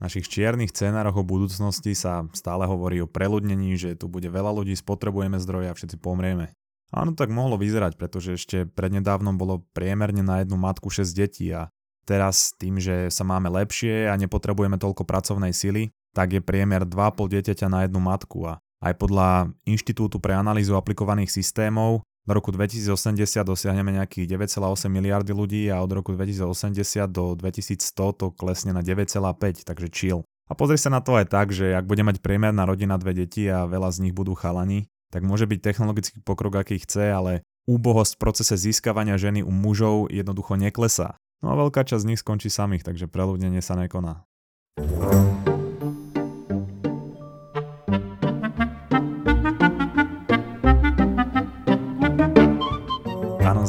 našich čiernych scenároch o budúcnosti sa stále hovorí o preľudnení, že tu bude veľa ľudí, spotrebujeme zdroje a všetci pomrieme. Áno, tak mohlo vyzerať, pretože ešte prednedávnom bolo priemerne na jednu matku 6 detí a teraz tým, že sa máme lepšie a nepotrebujeme toľko pracovnej sily, tak je priemer 2,5 dieťaťa na jednu matku a aj podľa Inštitútu pre analýzu aplikovaných systémov do roku 2080 dosiahneme nejakých 9,8 miliardy ľudí a od roku 2080 do 2100 to klesne na 9,5, takže chill. A pozri sa na to aj tak, že ak bude mať priemerná rodina dve deti a veľa z nich budú chalani, tak môže byť technologický pokrok, aký chce, ale úbohosť v procese získavania ženy u mužov jednoducho neklesá. No a veľká časť z nich skončí samých, takže preľudnenie sa nekoná.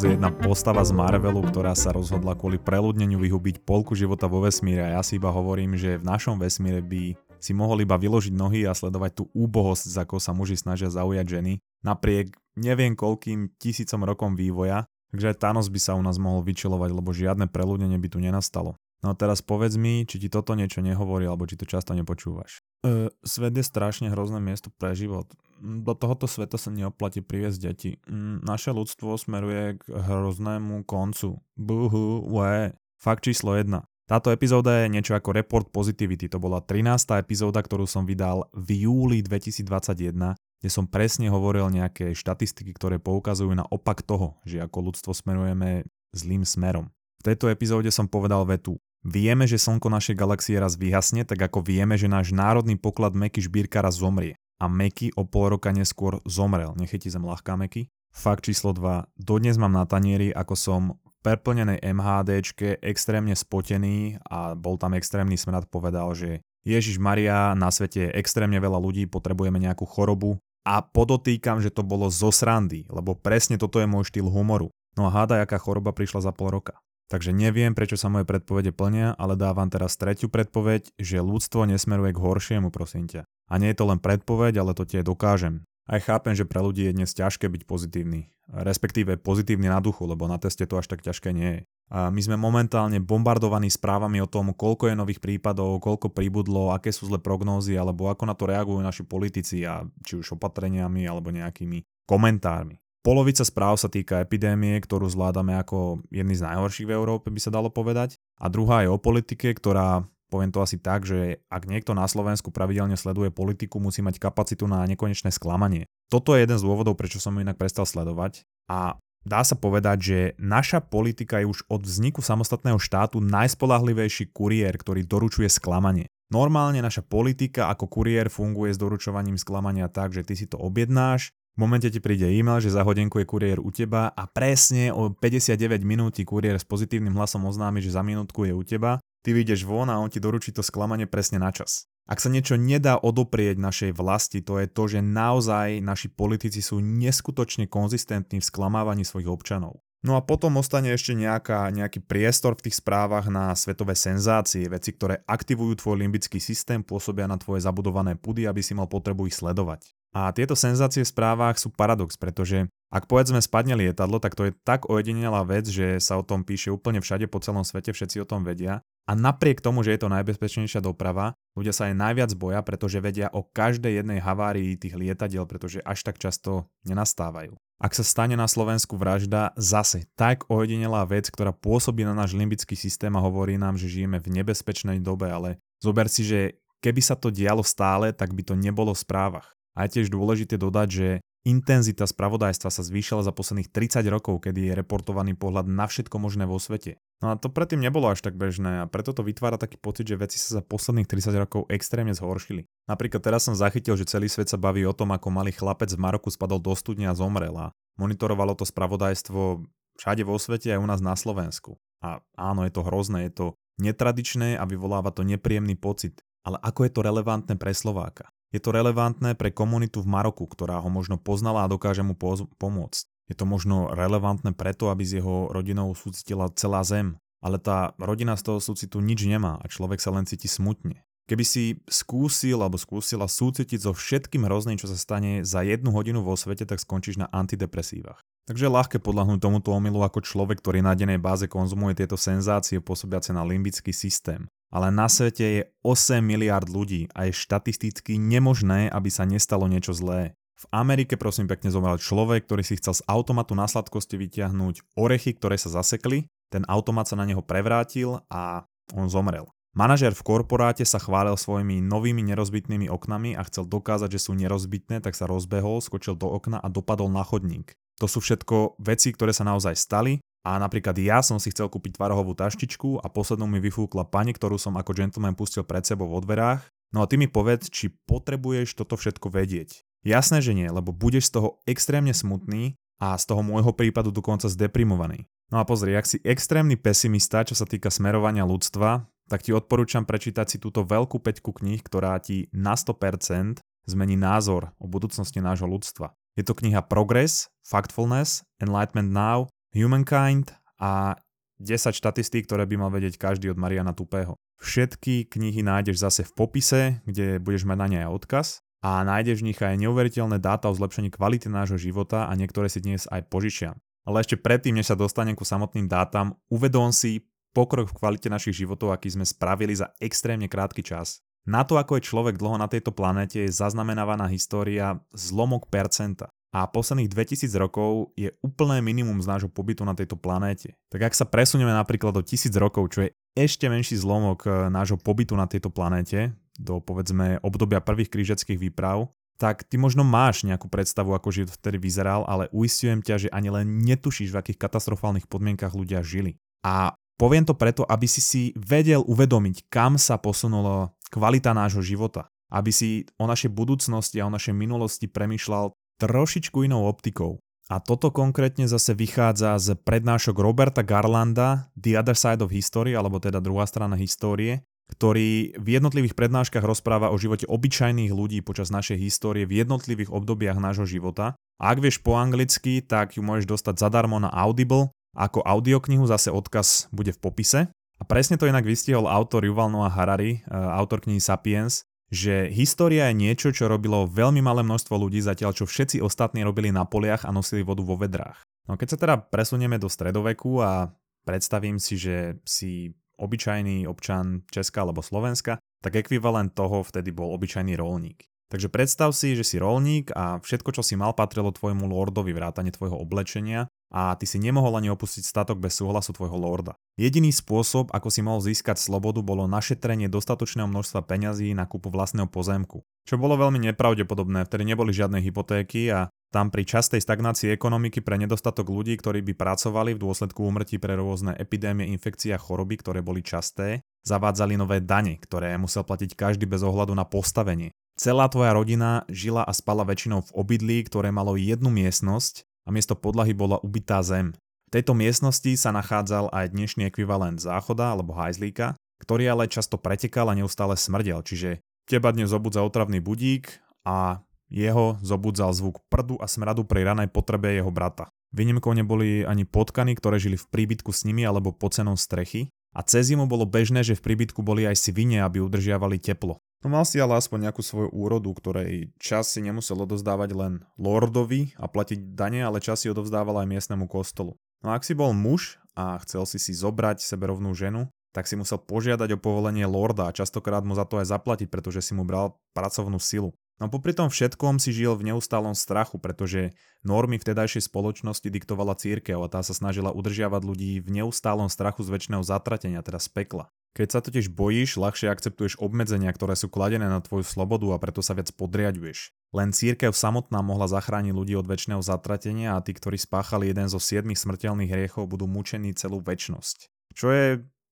Je jedna postava z Marvelu, ktorá sa rozhodla kvôli preľudneniu vyhubiť polku života vo vesmíre a ja si iba hovorím, že v našom vesmíre by si mohol iba vyložiť nohy a sledovať tú úbohosť, za ako sa muži snažia zaujať ženy, napriek neviem koľkým tisícom rokom vývoja, takže Thanos by sa u nás mohol vyčilovať, lebo žiadne preľudnenie by tu nenastalo. No a teraz povedz mi, či ti toto niečo nehovorí, alebo či to často nepočúvaš. E, svet je strašne hrozné miesto pre život. Do tohoto sveta sa neoplatí priviesť deti. Mm, naše ľudstvo smeruje k hroznému koncu. Buhu, we. Fakt číslo 1. Táto epizóda je niečo ako Report Positivity, to bola 13. epizóda, ktorú som vydal v júli 2021, kde som presne hovoril nejaké štatistiky, ktoré poukazujú na opak toho, že ako ľudstvo smerujeme zlým smerom. V tejto epizóde som povedal vetu. Vieme, že slnko našej galaxie raz vyhasne, tak ako vieme, že náš národný poklad Meky Šbírka raz zomrie. A Meky o pol roka neskôr zomrel. Nechytí zem ľahká Meky. Fakt číslo 2. Dodnes mám na tanieri, ako som preplnenej MHDčke extrémne spotený a bol tam extrémny smrad, povedal, že Ježiš Maria, na svete je extrémne veľa ľudí, potrebujeme nejakú chorobu a podotýkam, že to bolo zo srandy, lebo presne toto je môj štýl humoru. No a hádaj, aká choroba prišla za pol roka. Takže neviem, prečo sa moje predpovede plnia, ale dávam teraz tretiu predpoveď, že ľudstvo nesmeruje k horšiemu, prosím ťa. A nie je to len predpoveď, ale to tie dokážem. Aj chápem, že pre ľudí je dnes ťažké byť pozitívny, respektíve pozitívny na duchu, lebo na teste to až tak ťažké nie je. A my sme momentálne bombardovaní správami o tom, koľko je nových prípadov, koľko pribudlo, aké sú zlé prognózy, alebo ako na to reagujú naši politici a či už opatreniami alebo nejakými komentármi. Polovica správ sa týka epidémie, ktorú zvládame ako jedný z najhorších v Európe, by sa dalo povedať. A druhá je o politike, ktorá Poviem to asi tak, že ak niekto na Slovensku pravidelne sleduje politiku, musí mať kapacitu na nekonečné sklamanie. Toto je jeden z dôvodov, prečo som ju inak prestal sledovať a dá sa povedať, že naša politika je už od vzniku samostatného štátu najspolahlivejší kuriér, ktorý doručuje sklamanie. Normálne naša politika ako kuriér funguje s doručovaním sklamania tak, že ty si to objednáš, v momente ti príde e-mail, že za hodinku je kuriér u teba a presne o 59 minút ti kuriér s pozitívnym hlasom oznámi, že za minútku je u teba Ty vyjdeš von a on ti doručí to sklamanie presne na čas. Ak sa niečo nedá odoprieť našej vlasti, to je to, že naozaj naši politici sú neskutočne konzistentní v sklamávaní svojich občanov. No a potom ostane ešte nejaká, nejaký priestor v tých správach na svetové senzácie, veci, ktoré aktivujú tvoj limbický systém, pôsobia na tvoje zabudované pudy, aby si mal potrebu ich sledovať. A tieto senzácie v správach sú paradox, pretože ak povedzme spadne lietadlo, tak to je tak ojedinelá vec, že sa o tom píše úplne všade po celom svete, všetci o tom vedia a napriek tomu, že je to najbezpečnejšia doprava, ľudia sa aj najviac boja, pretože vedia o každej jednej havárii tých lietadiel, pretože až tak často nenastávajú. Ak sa stane na Slovensku vražda, zase tak ojedinelá vec, ktorá pôsobí na náš limbický systém a hovorí nám, že žijeme v nebezpečnej dobe, ale zober si, že keby sa to dialo stále, tak by to nebolo v správach. A je tiež dôležité dodať, že intenzita spravodajstva sa zvýšila za posledných 30 rokov, kedy je reportovaný pohľad na všetko možné vo svete. No a to predtým nebolo až tak bežné a preto to vytvára taký pocit, že veci sa za posledných 30 rokov extrémne zhoršili. Napríklad teraz som zachytil, že celý svet sa baví o tom, ako malý chlapec z Maroku spadol do studne a zomrel a monitorovalo to spravodajstvo všade vo svete aj u nás na Slovensku. A áno, je to hrozné, je to netradičné a vyvoláva to nepríjemný pocit. Ale ako je to relevantné pre Slováka? Je to relevantné pre komunitu v Maroku, ktorá ho možno poznala a dokáže mu pomôcť. Je to možno relevantné preto, aby s jeho rodinou súcitila celá zem, ale tá rodina z toho súcitu nič nemá a človek sa len cíti smutne. Keby si skúsil alebo skúsila súcitiť so všetkým hrozným, čo sa stane za jednu hodinu vo svete, tak skončíš na antidepresívach. Takže je ľahké podľahnúť tomuto omilu ako človek, ktorý na dennej báze konzumuje tieto senzácie pôsobiace na limbický systém. ale na svete je 8 miliard ľudí a je štatisticky nemožné, aby sa nestalo niečo zlé. V Amerike prosím pekne zomrel človek, ktorý si chcel z automatu na sladkosti vyťahnuť orechy, ktoré sa zasekli, ten automat sa na neho prevrátil a on zomrel. Manažer v korporáte sa chválil svojimi novými nerozbitnými oknami a chcel dokázať, že sú nerozbitné, tak sa rozbehol, skočil do okna a dopadol na chodník. To sú všetko veci, ktoré sa naozaj stali a napríklad ja som si chcel kúpiť tvarohovú taštičku a poslednou mi vyfúkla pani, ktorú som ako gentleman pustil pred sebou vo dverách. No a ty mi povedz, či potrebuješ toto všetko vedieť. Jasné, že nie, lebo budeš z toho extrémne smutný a z toho môjho prípadu dokonca zdeprimovaný. No a pozri, ak si extrémny pesimista, čo sa týka smerovania ľudstva, tak ti odporúčam prečítať si túto veľkú peťku kníh, ktorá ti na 100% zmení názor o budúcnosti nášho ľudstva. Je to kniha Progress, Factfulness, Enlightenment Now, Humankind a 10 štatistík, ktoré by mal vedieť každý od Mariana Tupého. Všetky knihy nájdeš zase v popise, kde budeš mať na ne aj odkaz a nájdeš v nich aj neuveriteľné dáta o zlepšení kvality nášho života a niektoré si dnes aj požičiam. Ale ešte predtým, než sa dostanem ku samotným dátam, uvedom si, pokrok v kvalite našich životov, aký sme spravili za extrémne krátky čas. Na to, ako je človek dlho na tejto planéte, je zaznamenávaná história zlomok percenta. A posledných 2000 rokov je úplné minimum z nášho pobytu na tejto planéte. Tak ak sa presunieme napríklad do 1000 rokov, čo je ešte menší zlomok e, nášho pobytu na tejto planéte, do povedzme obdobia prvých krížeckých výprav, tak ty možno máš nejakú predstavu, ako život vtedy vyzeral, ale uistujem ťa, že ani len netušíš, v akých katastrofálnych podmienkach ľudia žili. A Poviem to preto, aby si si vedel uvedomiť, kam sa posunula kvalita nášho života. Aby si o našej budúcnosti a o našej minulosti premyšľal trošičku inou optikou. A toto konkrétne zase vychádza z prednášok Roberta Garlanda The Other Side of History, alebo teda druhá strana histórie, ktorý v jednotlivých prednáškach rozpráva o živote obyčajných ľudí počas našej histórie v jednotlivých obdobiach nášho života. A ak vieš po anglicky, tak ju môžeš dostať zadarmo na Audible ako audioknihu zase odkaz bude v popise. A presne to inak vystihol autor Yuval Noah Harari, e, autor knihy Sapiens, že história je niečo, čo robilo veľmi malé množstvo ľudí, zatiaľ čo všetci ostatní robili na poliach a nosili vodu vo vedrách. No keď sa teda presunieme do stredoveku a predstavím si, že si obyčajný občan Česka alebo Slovenska, tak ekvivalent toho vtedy bol obyčajný rolník. Takže predstav si, že si rolník a všetko, čo si mal, patrilo tvojmu lordovi vrátane tvojho oblečenia a ty si nemohol ani opustiť statok bez súhlasu tvojho lorda. Jediný spôsob, ako si mohol získať slobodu, bolo našetrenie dostatočného množstva peňazí na kúpu vlastného pozemku. Čo bolo veľmi nepravdepodobné, vtedy neboli žiadne hypotéky a tam pri častej stagnácii ekonomiky pre nedostatok ľudí, ktorí by pracovali v dôsledku úmrtí pre rôzne epidémie, infekcie a choroby, ktoré boli časté, zavádzali nové dane, ktoré musel platiť každý bez ohľadu na postavenie. Celá tvoja rodina žila a spala väčšinou v obydlí, ktoré malo jednu miestnosť a miesto podlahy bola ubitá zem. V tejto miestnosti sa nachádzal aj dnešný ekvivalent záchoda alebo hajzlíka, ktorý ale často pretekal a neustále smrdel, čiže teba dnes zobudza otravný budík a jeho zobudzal zvuk prdu a smradu pri ranej potrebe jeho brata. Výnimkou neboli ani potkany, ktoré žili v príbytku s nimi alebo pod cenou strechy a cez zimu bolo bežné, že v príbytku boli aj svine, aby udržiavali teplo. No mal si ale aspoň nejakú svoju úrodu, ktorej čas si nemusel odozdávať len lordovi a platiť dane, ale čas si odovzdával aj miestnemu kostolu. No a ak si bol muž a chcel si si zobrať seberovnú ženu, tak si musel požiadať o povolenie lorda a častokrát mu za to aj zaplatiť, pretože si mu bral pracovnú silu. No popri tom všetkom si žil v neustálom strachu, pretože normy vtedajšej spoločnosti diktovala církev a tá sa snažila udržiavať ľudí v neustálom strachu z väčšného zatratenia, teda z pekla. Keď sa totiž bojíš, ľahšie akceptuješ obmedzenia, ktoré sú kladené na tvoju slobodu a preto sa viac podriaduješ. Len církev samotná mohla zachrániť ľudí od väčšného zatratenia a tí, ktorí spáchali jeden zo siedmých smrteľných hriechov, budú mučení celú väčnosť. Čo je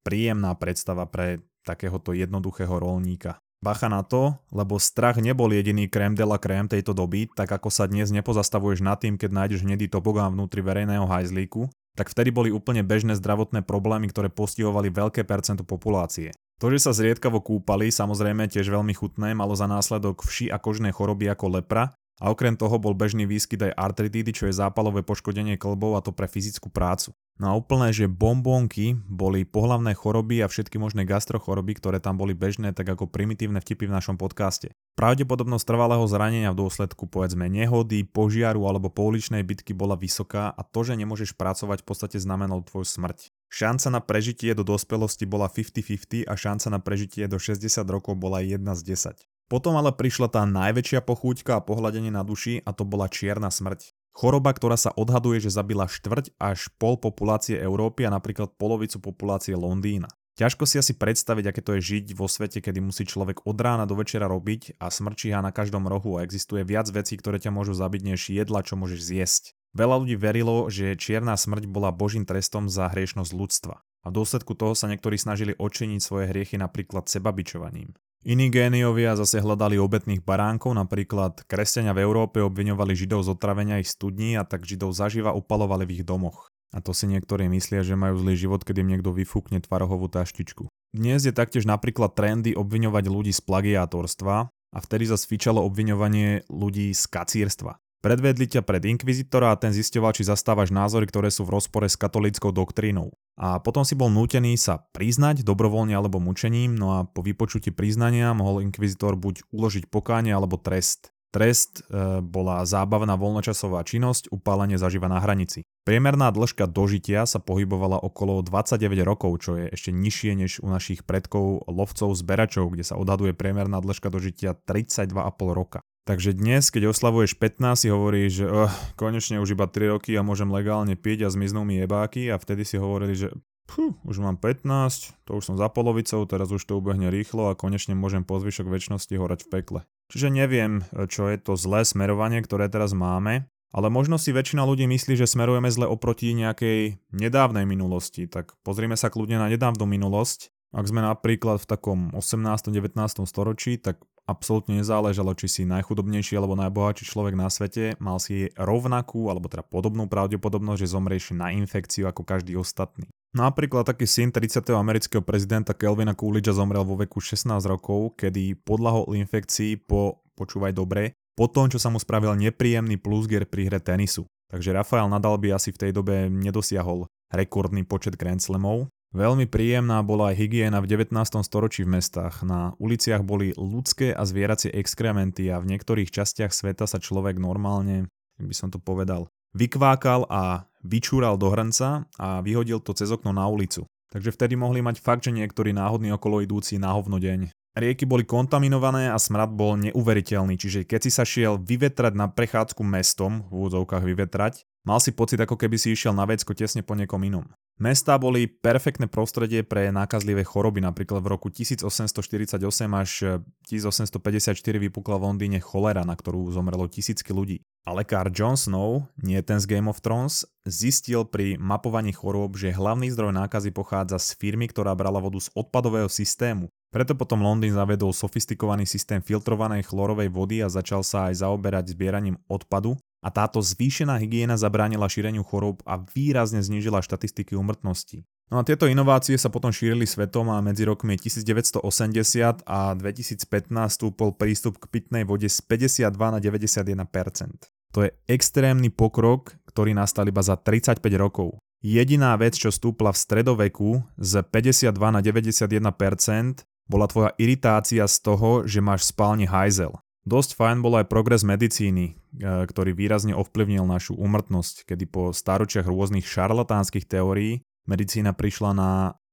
príjemná predstava pre takéhoto jednoduchého rolníka. Bacha na to, lebo strach nebol jediný krém de la krém tejto doby, tak ako sa dnes nepozastavuješ nad tým, keď nájdeš hnedý tobogán vnútri verejného hajzlíku, tak vtedy boli úplne bežné zdravotné problémy, ktoré postihovali veľké percento populácie. To, že sa zriedkavo kúpali, samozrejme tiež veľmi chutné, malo za následok vši a kožné choroby ako lepra a okrem toho bol bežný výskyt aj artritídy, čo je zápalové poškodenie klbov a to pre fyzickú prácu. No a úplne, že bombónky boli pohlavné choroby a všetky možné gastrochoroby, ktoré tam boli bežné, tak ako primitívne vtipy v našom podcaste. Pravdepodobnosť trvalého zranenia v dôsledku povedzme nehody, požiaru alebo pouličnej bitky bola vysoká a to, že nemôžeš pracovať v podstate znamenalo tvoju smrť. Šanca na prežitie do dospelosti bola 50-50 a šanca na prežitie do 60 rokov bola 1 z 10. Potom ale prišla tá najväčšia pochúťka a pohľadenie na duši a to bola čierna smrť. Choroba, ktorá sa odhaduje, že zabila štvrť až pol populácie Európy a napríklad polovicu populácie Londýna. Ťažko si asi predstaviť, aké to je žiť vo svete, kedy musí človek od rána do večera robiť a smrčíha na každom rohu a existuje viac vecí, ktoré ťa môžu zabiť než jedla, čo môžeš zjesť. Veľa ľudí verilo, že čierna smrť bola božím trestom za hriešnosť ľudstva. A v dôsledku toho sa niektorí snažili odčiniť svoje hriechy napríklad sebabičovaním. Iní géniovia zase hľadali obetných baránkov, napríklad kresťania v Európe obviňovali židov z otravenia ich studní a tak židov zaživa upalovali v ich domoch. A to si niektorí myslia, že majú zlý život, keď im niekto vyfúkne tvarohovú taštičku. Dnes je taktiež napríklad trendy obviňovať ľudí z plagiátorstva a vtedy zase fičalo obviňovanie ľudí z kacírstva. Predvedli ťa pred inkvizitora a ten zisťoval, či zastávaš názory, ktoré sú v rozpore s katolíckou doktrínou. A potom si bol nútený sa priznať dobrovoľne alebo mučením, no a po vypočutí priznania mohol inkvizitor buď uložiť pokánie alebo trest. Trest e, bola zábavná voľnočasová činnosť, upálenie zaživa na hranici. Priemerná dĺžka dožitia sa pohybovala okolo 29 rokov, čo je ešte nižšie než u našich predkov lovcov zberačov, kde sa odhaduje priemerná dĺžka dožitia 32,5 roka. Takže dnes, keď oslavuješ 15, si hovoríš, že oh, konečne už iba 3 roky a môžem legálne piť a zmiznú mi jebáky a vtedy si hovorili, že Puh, už mám 15, to už som za polovicou, teraz už to ubehne rýchlo a konečne môžem po zvyšok väčšnosti horať v pekle. Čiže neviem, čo je to zlé smerovanie, ktoré teraz máme, ale možno si väčšina ľudí myslí, že smerujeme zle oproti nejakej nedávnej minulosti, tak pozrime sa kľudne na nedávnu minulosť. Ak sme napríklad v takom 18. 19. storočí, tak absolútne nezáležalo, či si najchudobnejší alebo najbohatší človek na svete, mal si rovnakú alebo teda podobnú pravdepodobnosť, že zomrieš na infekciu ako každý ostatný. Napríklad taký syn 30. amerického prezidenta Kelvina Coolidgea zomrel vo veku 16 rokov, kedy podľahol infekcii po, počúvaj dobre, po tom, čo sa mu spravil nepríjemný plusger pri hre tenisu. Takže Rafael Nadal by asi v tej dobe nedosiahol rekordný počet Grand Slamov, Veľmi príjemná bola aj hygiena v 19. storočí v mestách. Na uliciach boli ľudské a zvieracie exkrementy a v niektorých častiach sveta sa človek normálne, by som to povedal, vykvákal a vyčúral do hrnca a vyhodil to cez okno na ulicu. Takže vtedy mohli mať fakt, že niektorí náhodní okolo idúci na hovnodeň. Rieky boli kontaminované a smrad bol neuveriteľný, čiže keď si sa šiel vyvetrať na prechádzku mestom, v úvodzovkách vyvetrať, mal si pocit ako keby si išiel na vecko tesne po niekom inom. Mestá boli perfektné prostredie pre nákazlivé choroby, napríklad v roku 1848 až 1854 vypukla v Londýne cholera, na ktorú zomrelo tisícky ľudí. A lekár Jon Snow, nie ten z Game of Thrones, zistil pri mapovaní chorôb, že hlavný zdroj nákazy pochádza z firmy, ktorá brala vodu z odpadového systému. Preto potom Londýn zavedol sofistikovaný systém filtrovanej chlorovej vody a začal sa aj zaoberať zbieraním odpadu a táto zvýšená hygiena zabránila šíreniu chorób a výrazne znížila štatistiky umrtnosti. No a tieto inovácie sa potom šírili svetom a medzi rokmi 1980 a 2015 stúpol prístup k pitnej vode z 52 na 91%. To je extrémny pokrok, ktorý nastal iba za 35 rokov. Jediná vec, čo stúpla v stredoveku z 52 na 91%, bola tvoja iritácia z toho, že máš v spálni hajzel. Dosť fajn bol aj progres medicíny, e, ktorý výrazne ovplyvnil našu úmrtnosť, kedy po staročiach rôznych šarlatánskych teórií medicína prišla na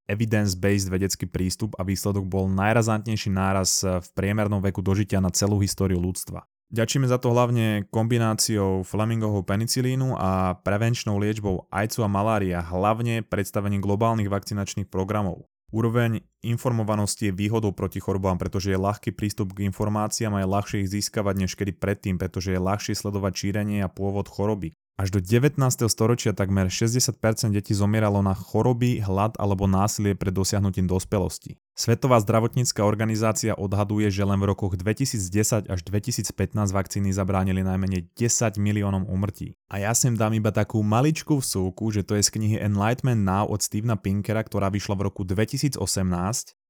evidence-based vedecký prístup a výsledok bol najrazantnejší náraz v priemernom veku dožitia na celú históriu ľudstva. Ďačíme za to hlavne kombináciou Flemingovho penicilínu a prevenčnou liečbou ajcu a malária, hlavne predstavením globálnych vakcinačných programov. Úroveň informovanosti je výhodou proti chorobám, pretože je ľahký prístup k informáciám a je ľahšie ich získavať než kedy predtým, pretože je ľahšie sledovať šírenie a pôvod choroby. Až do 19. storočia takmer 60% detí zomieralo na choroby, hlad alebo násilie pred dosiahnutím dospelosti. Svetová zdravotnícka organizácia odhaduje, že len v rokoch 2010 až 2015 vakcíny zabránili najmenej 10 miliónom umrtí. A ja sem dám iba takú maličkú vsúku, že to je z knihy Enlightenment Now od Stevena Pinkera, ktorá vyšla v roku 2018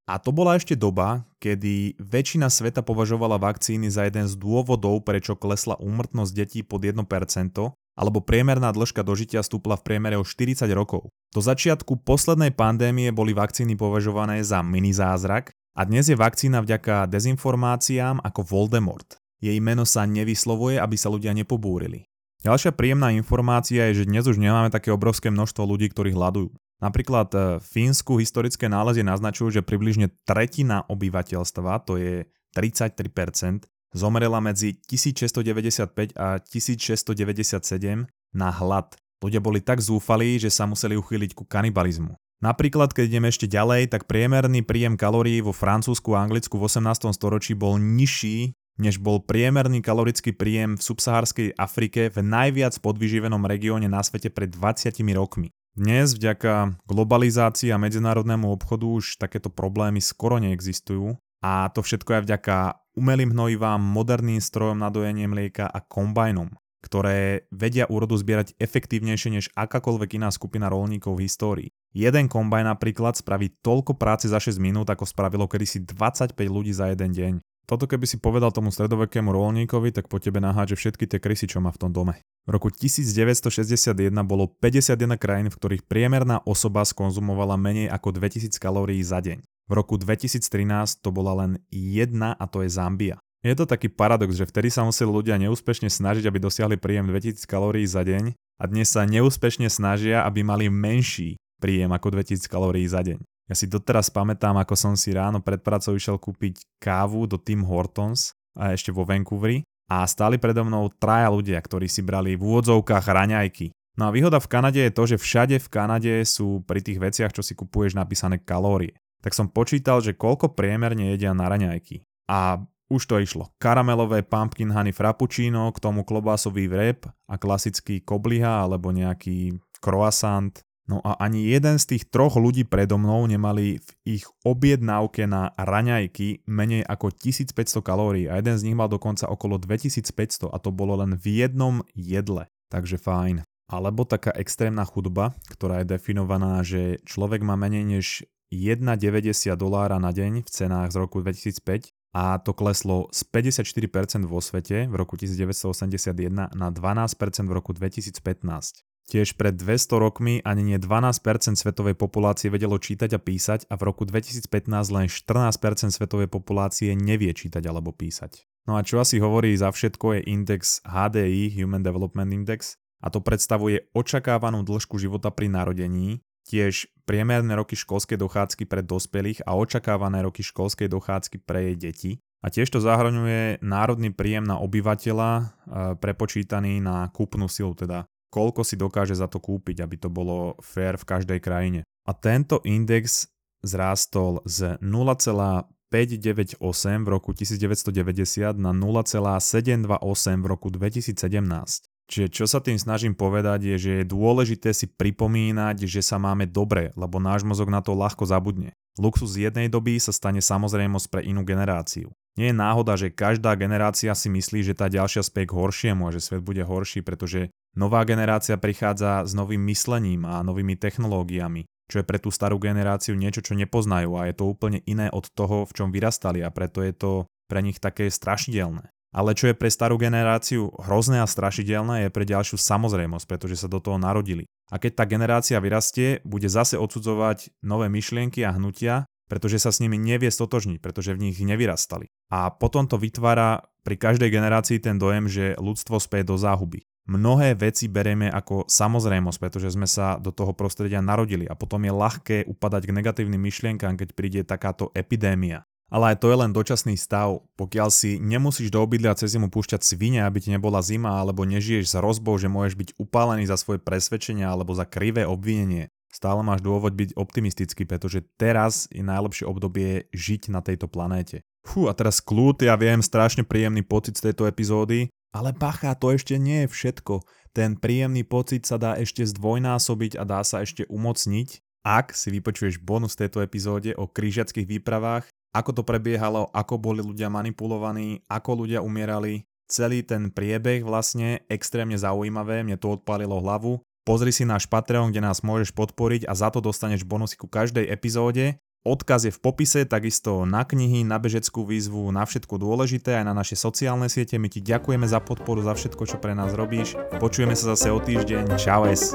a to bola ešte doba, kedy väčšina sveta považovala vakcíny za jeden z dôvodov, prečo klesla úmrtnosť detí pod 1%, alebo priemerná dĺžka dožitia stúpla v priemere o 40 rokov. Do začiatku poslednej pandémie boli vakcíny považované za mini zázrak a dnes je vakcína vďaka dezinformáciám ako Voldemort. Jej meno sa nevyslovuje, aby sa ľudia nepobúrili. Ďalšia príjemná informácia je, že dnes už nemáme také obrovské množstvo ľudí, ktorí hľadujú. Napríklad v Fínsku historické nálezy naznačujú, že približne tretina obyvateľstva, to je 33%, zomrela medzi 1695 a 1697 na hlad. Ľudia boli tak zúfalí, že sa museli uchýliť ku kanibalizmu. Napríklad, keď ideme ešte ďalej, tak priemerný príjem kalórií vo Francúzsku a Anglicku v 18. storočí bol nižší než bol priemerný kalorický príjem v subsahárskej Afrike v najviac podvyživenom regióne na svete pred 20 rokmi. Dnes vďaka globalizácii a medzinárodnému obchodu už takéto problémy skoro neexistujú a to všetko je vďaka umelým hnojivám, moderným strojom na dojenie mlieka a kombajnom ktoré vedia úrodu zbierať efektívnejšie než akákoľvek iná skupina rolníkov v histórii. Jeden kombajn napríklad spraví toľko práce za 6 minút, ako spravilo kedysi 25 ľudí za jeden deň. Toto keby si povedal tomu stredovekému rolníkovi, tak po tebe naháže všetky tie krysy, čo má v tom dome. V roku 1961 bolo 51 krajín, v ktorých priemerná osoba skonzumovala menej ako 2000 kalórií za deň. V roku 2013 to bola len jedna a to je Zambia. Je to taký paradox, že vtedy sa museli ľudia neúspešne snažiť, aby dosiahli príjem 2000 kalórií za deň a dnes sa neúspešne snažia, aby mali menší príjem ako 2000 kalórií za deň. Ja si doteraz pamätám, ako som si ráno pred pracou išiel kúpiť kávu do Tim Hortons a ešte vo Vancouveri a stáli predo mnou traja ľudia, ktorí si brali v úvodzovkách raňajky. No a výhoda v Kanade je to, že všade v Kanade sú pri tých veciach, čo si kupuješ, napísané kalórie. Tak som počítal, že koľko priemerne jedia na raňajky. A už to išlo. Karamelové pumpkin honey frappuccino, k tomu klobásový vrep a klasický kobliha alebo nejaký croissant. No a ani jeden z tých troch ľudí predo mnou nemali v ich objednávke na raňajky menej ako 1500 kalórií a jeden z nich mal dokonca okolo 2500 a to bolo len v jednom jedle. Takže fajn. Alebo taká extrémna chudba, ktorá je definovaná, že človek má menej než 1,90 dolára na deň v cenách z roku 2005 a to kleslo z 54% vo svete v roku 1981 na 12% v roku 2015. Tiež pred 200 rokmi ani nie 12% svetovej populácie vedelo čítať a písať a v roku 2015 len 14% svetovej populácie nevie čítať alebo písať. No a čo asi hovorí za všetko je index HDI, Human Development Index, a to predstavuje očakávanú dĺžku života pri narodení, tiež priemerné roky školskej dochádzky pre dospelých a očakávané roky školskej dochádzky pre jej deti. A tiež to zahrňuje národný príjem na obyvateľa e, prepočítaný na kúpnu silu, teda koľko si dokáže za to kúpiť, aby to bolo fair v každej krajine. A tento index zrástol z 0,598 v roku 1990 na 0,728 v roku 2017. Čiže čo sa tým snažím povedať je, že je dôležité si pripomínať, že sa máme dobre, lebo náš mozog na to ľahko zabudne. Luxus jednej doby sa stane samozrejmosť pre inú generáciu. Nie je náhoda, že každá generácia si myslí, že tá ďalšia spie k horšiemu a že svet bude horší, pretože nová generácia prichádza s novým myslením a novými technológiami, čo je pre tú starú generáciu niečo, čo nepoznajú a je to úplne iné od toho, v čom vyrastali a preto je to pre nich také strašidelné. Ale čo je pre starú generáciu hrozné a strašidelné, je pre ďalšiu samozrejmosť, pretože sa do toho narodili. A keď tá generácia vyrastie, bude zase odsudzovať nové myšlienky a hnutia, pretože sa s nimi nevie stotožniť, pretože v nich nevyrastali. A potom to vytvára pri každej generácii ten dojem, že ľudstvo spie do záhuby. Mnohé veci berieme ako samozrejmosť, pretože sme sa do toho prostredia narodili a potom je ľahké upadať k negatívnym myšlienkám, keď príde takáto epidémia. Ale aj to je len dočasný stav. Pokiaľ si nemusíš do obydlia cez zimu púšťať svine, aby ti nebola zima, alebo nežiješ s rozbou, že môžeš byť upálený za svoje presvedčenia alebo za krivé obvinenie, stále máš dôvod byť optimistický, pretože teraz je najlepšie obdobie žiť na tejto planéte. Fú, a teraz kľud, ja viem, strašne príjemný pocit z tejto epizódy, ale bacha, to ešte nie je všetko. Ten príjemný pocit sa dá ešte zdvojnásobiť a dá sa ešte umocniť, ak si vypočuješ bonus tejto epizóde o krížiackých výpravách ako to prebiehalo, ako boli ľudia manipulovaní, ako ľudia umierali. Celý ten priebeh vlastne extrémne zaujímavé, mne to odpálilo hlavu. Pozri si náš Patreon, kde nás môžeš podporiť a za to dostaneš bonusy ku každej epizóde. Odkaz je v popise, takisto na knihy, na bežeckú výzvu, na všetko dôležité, aj na naše sociálne siete. My ti ďakujeme za podporu, za všetko, čo pre nás robíš. Počujeme sa zase o týždeň. Čau es.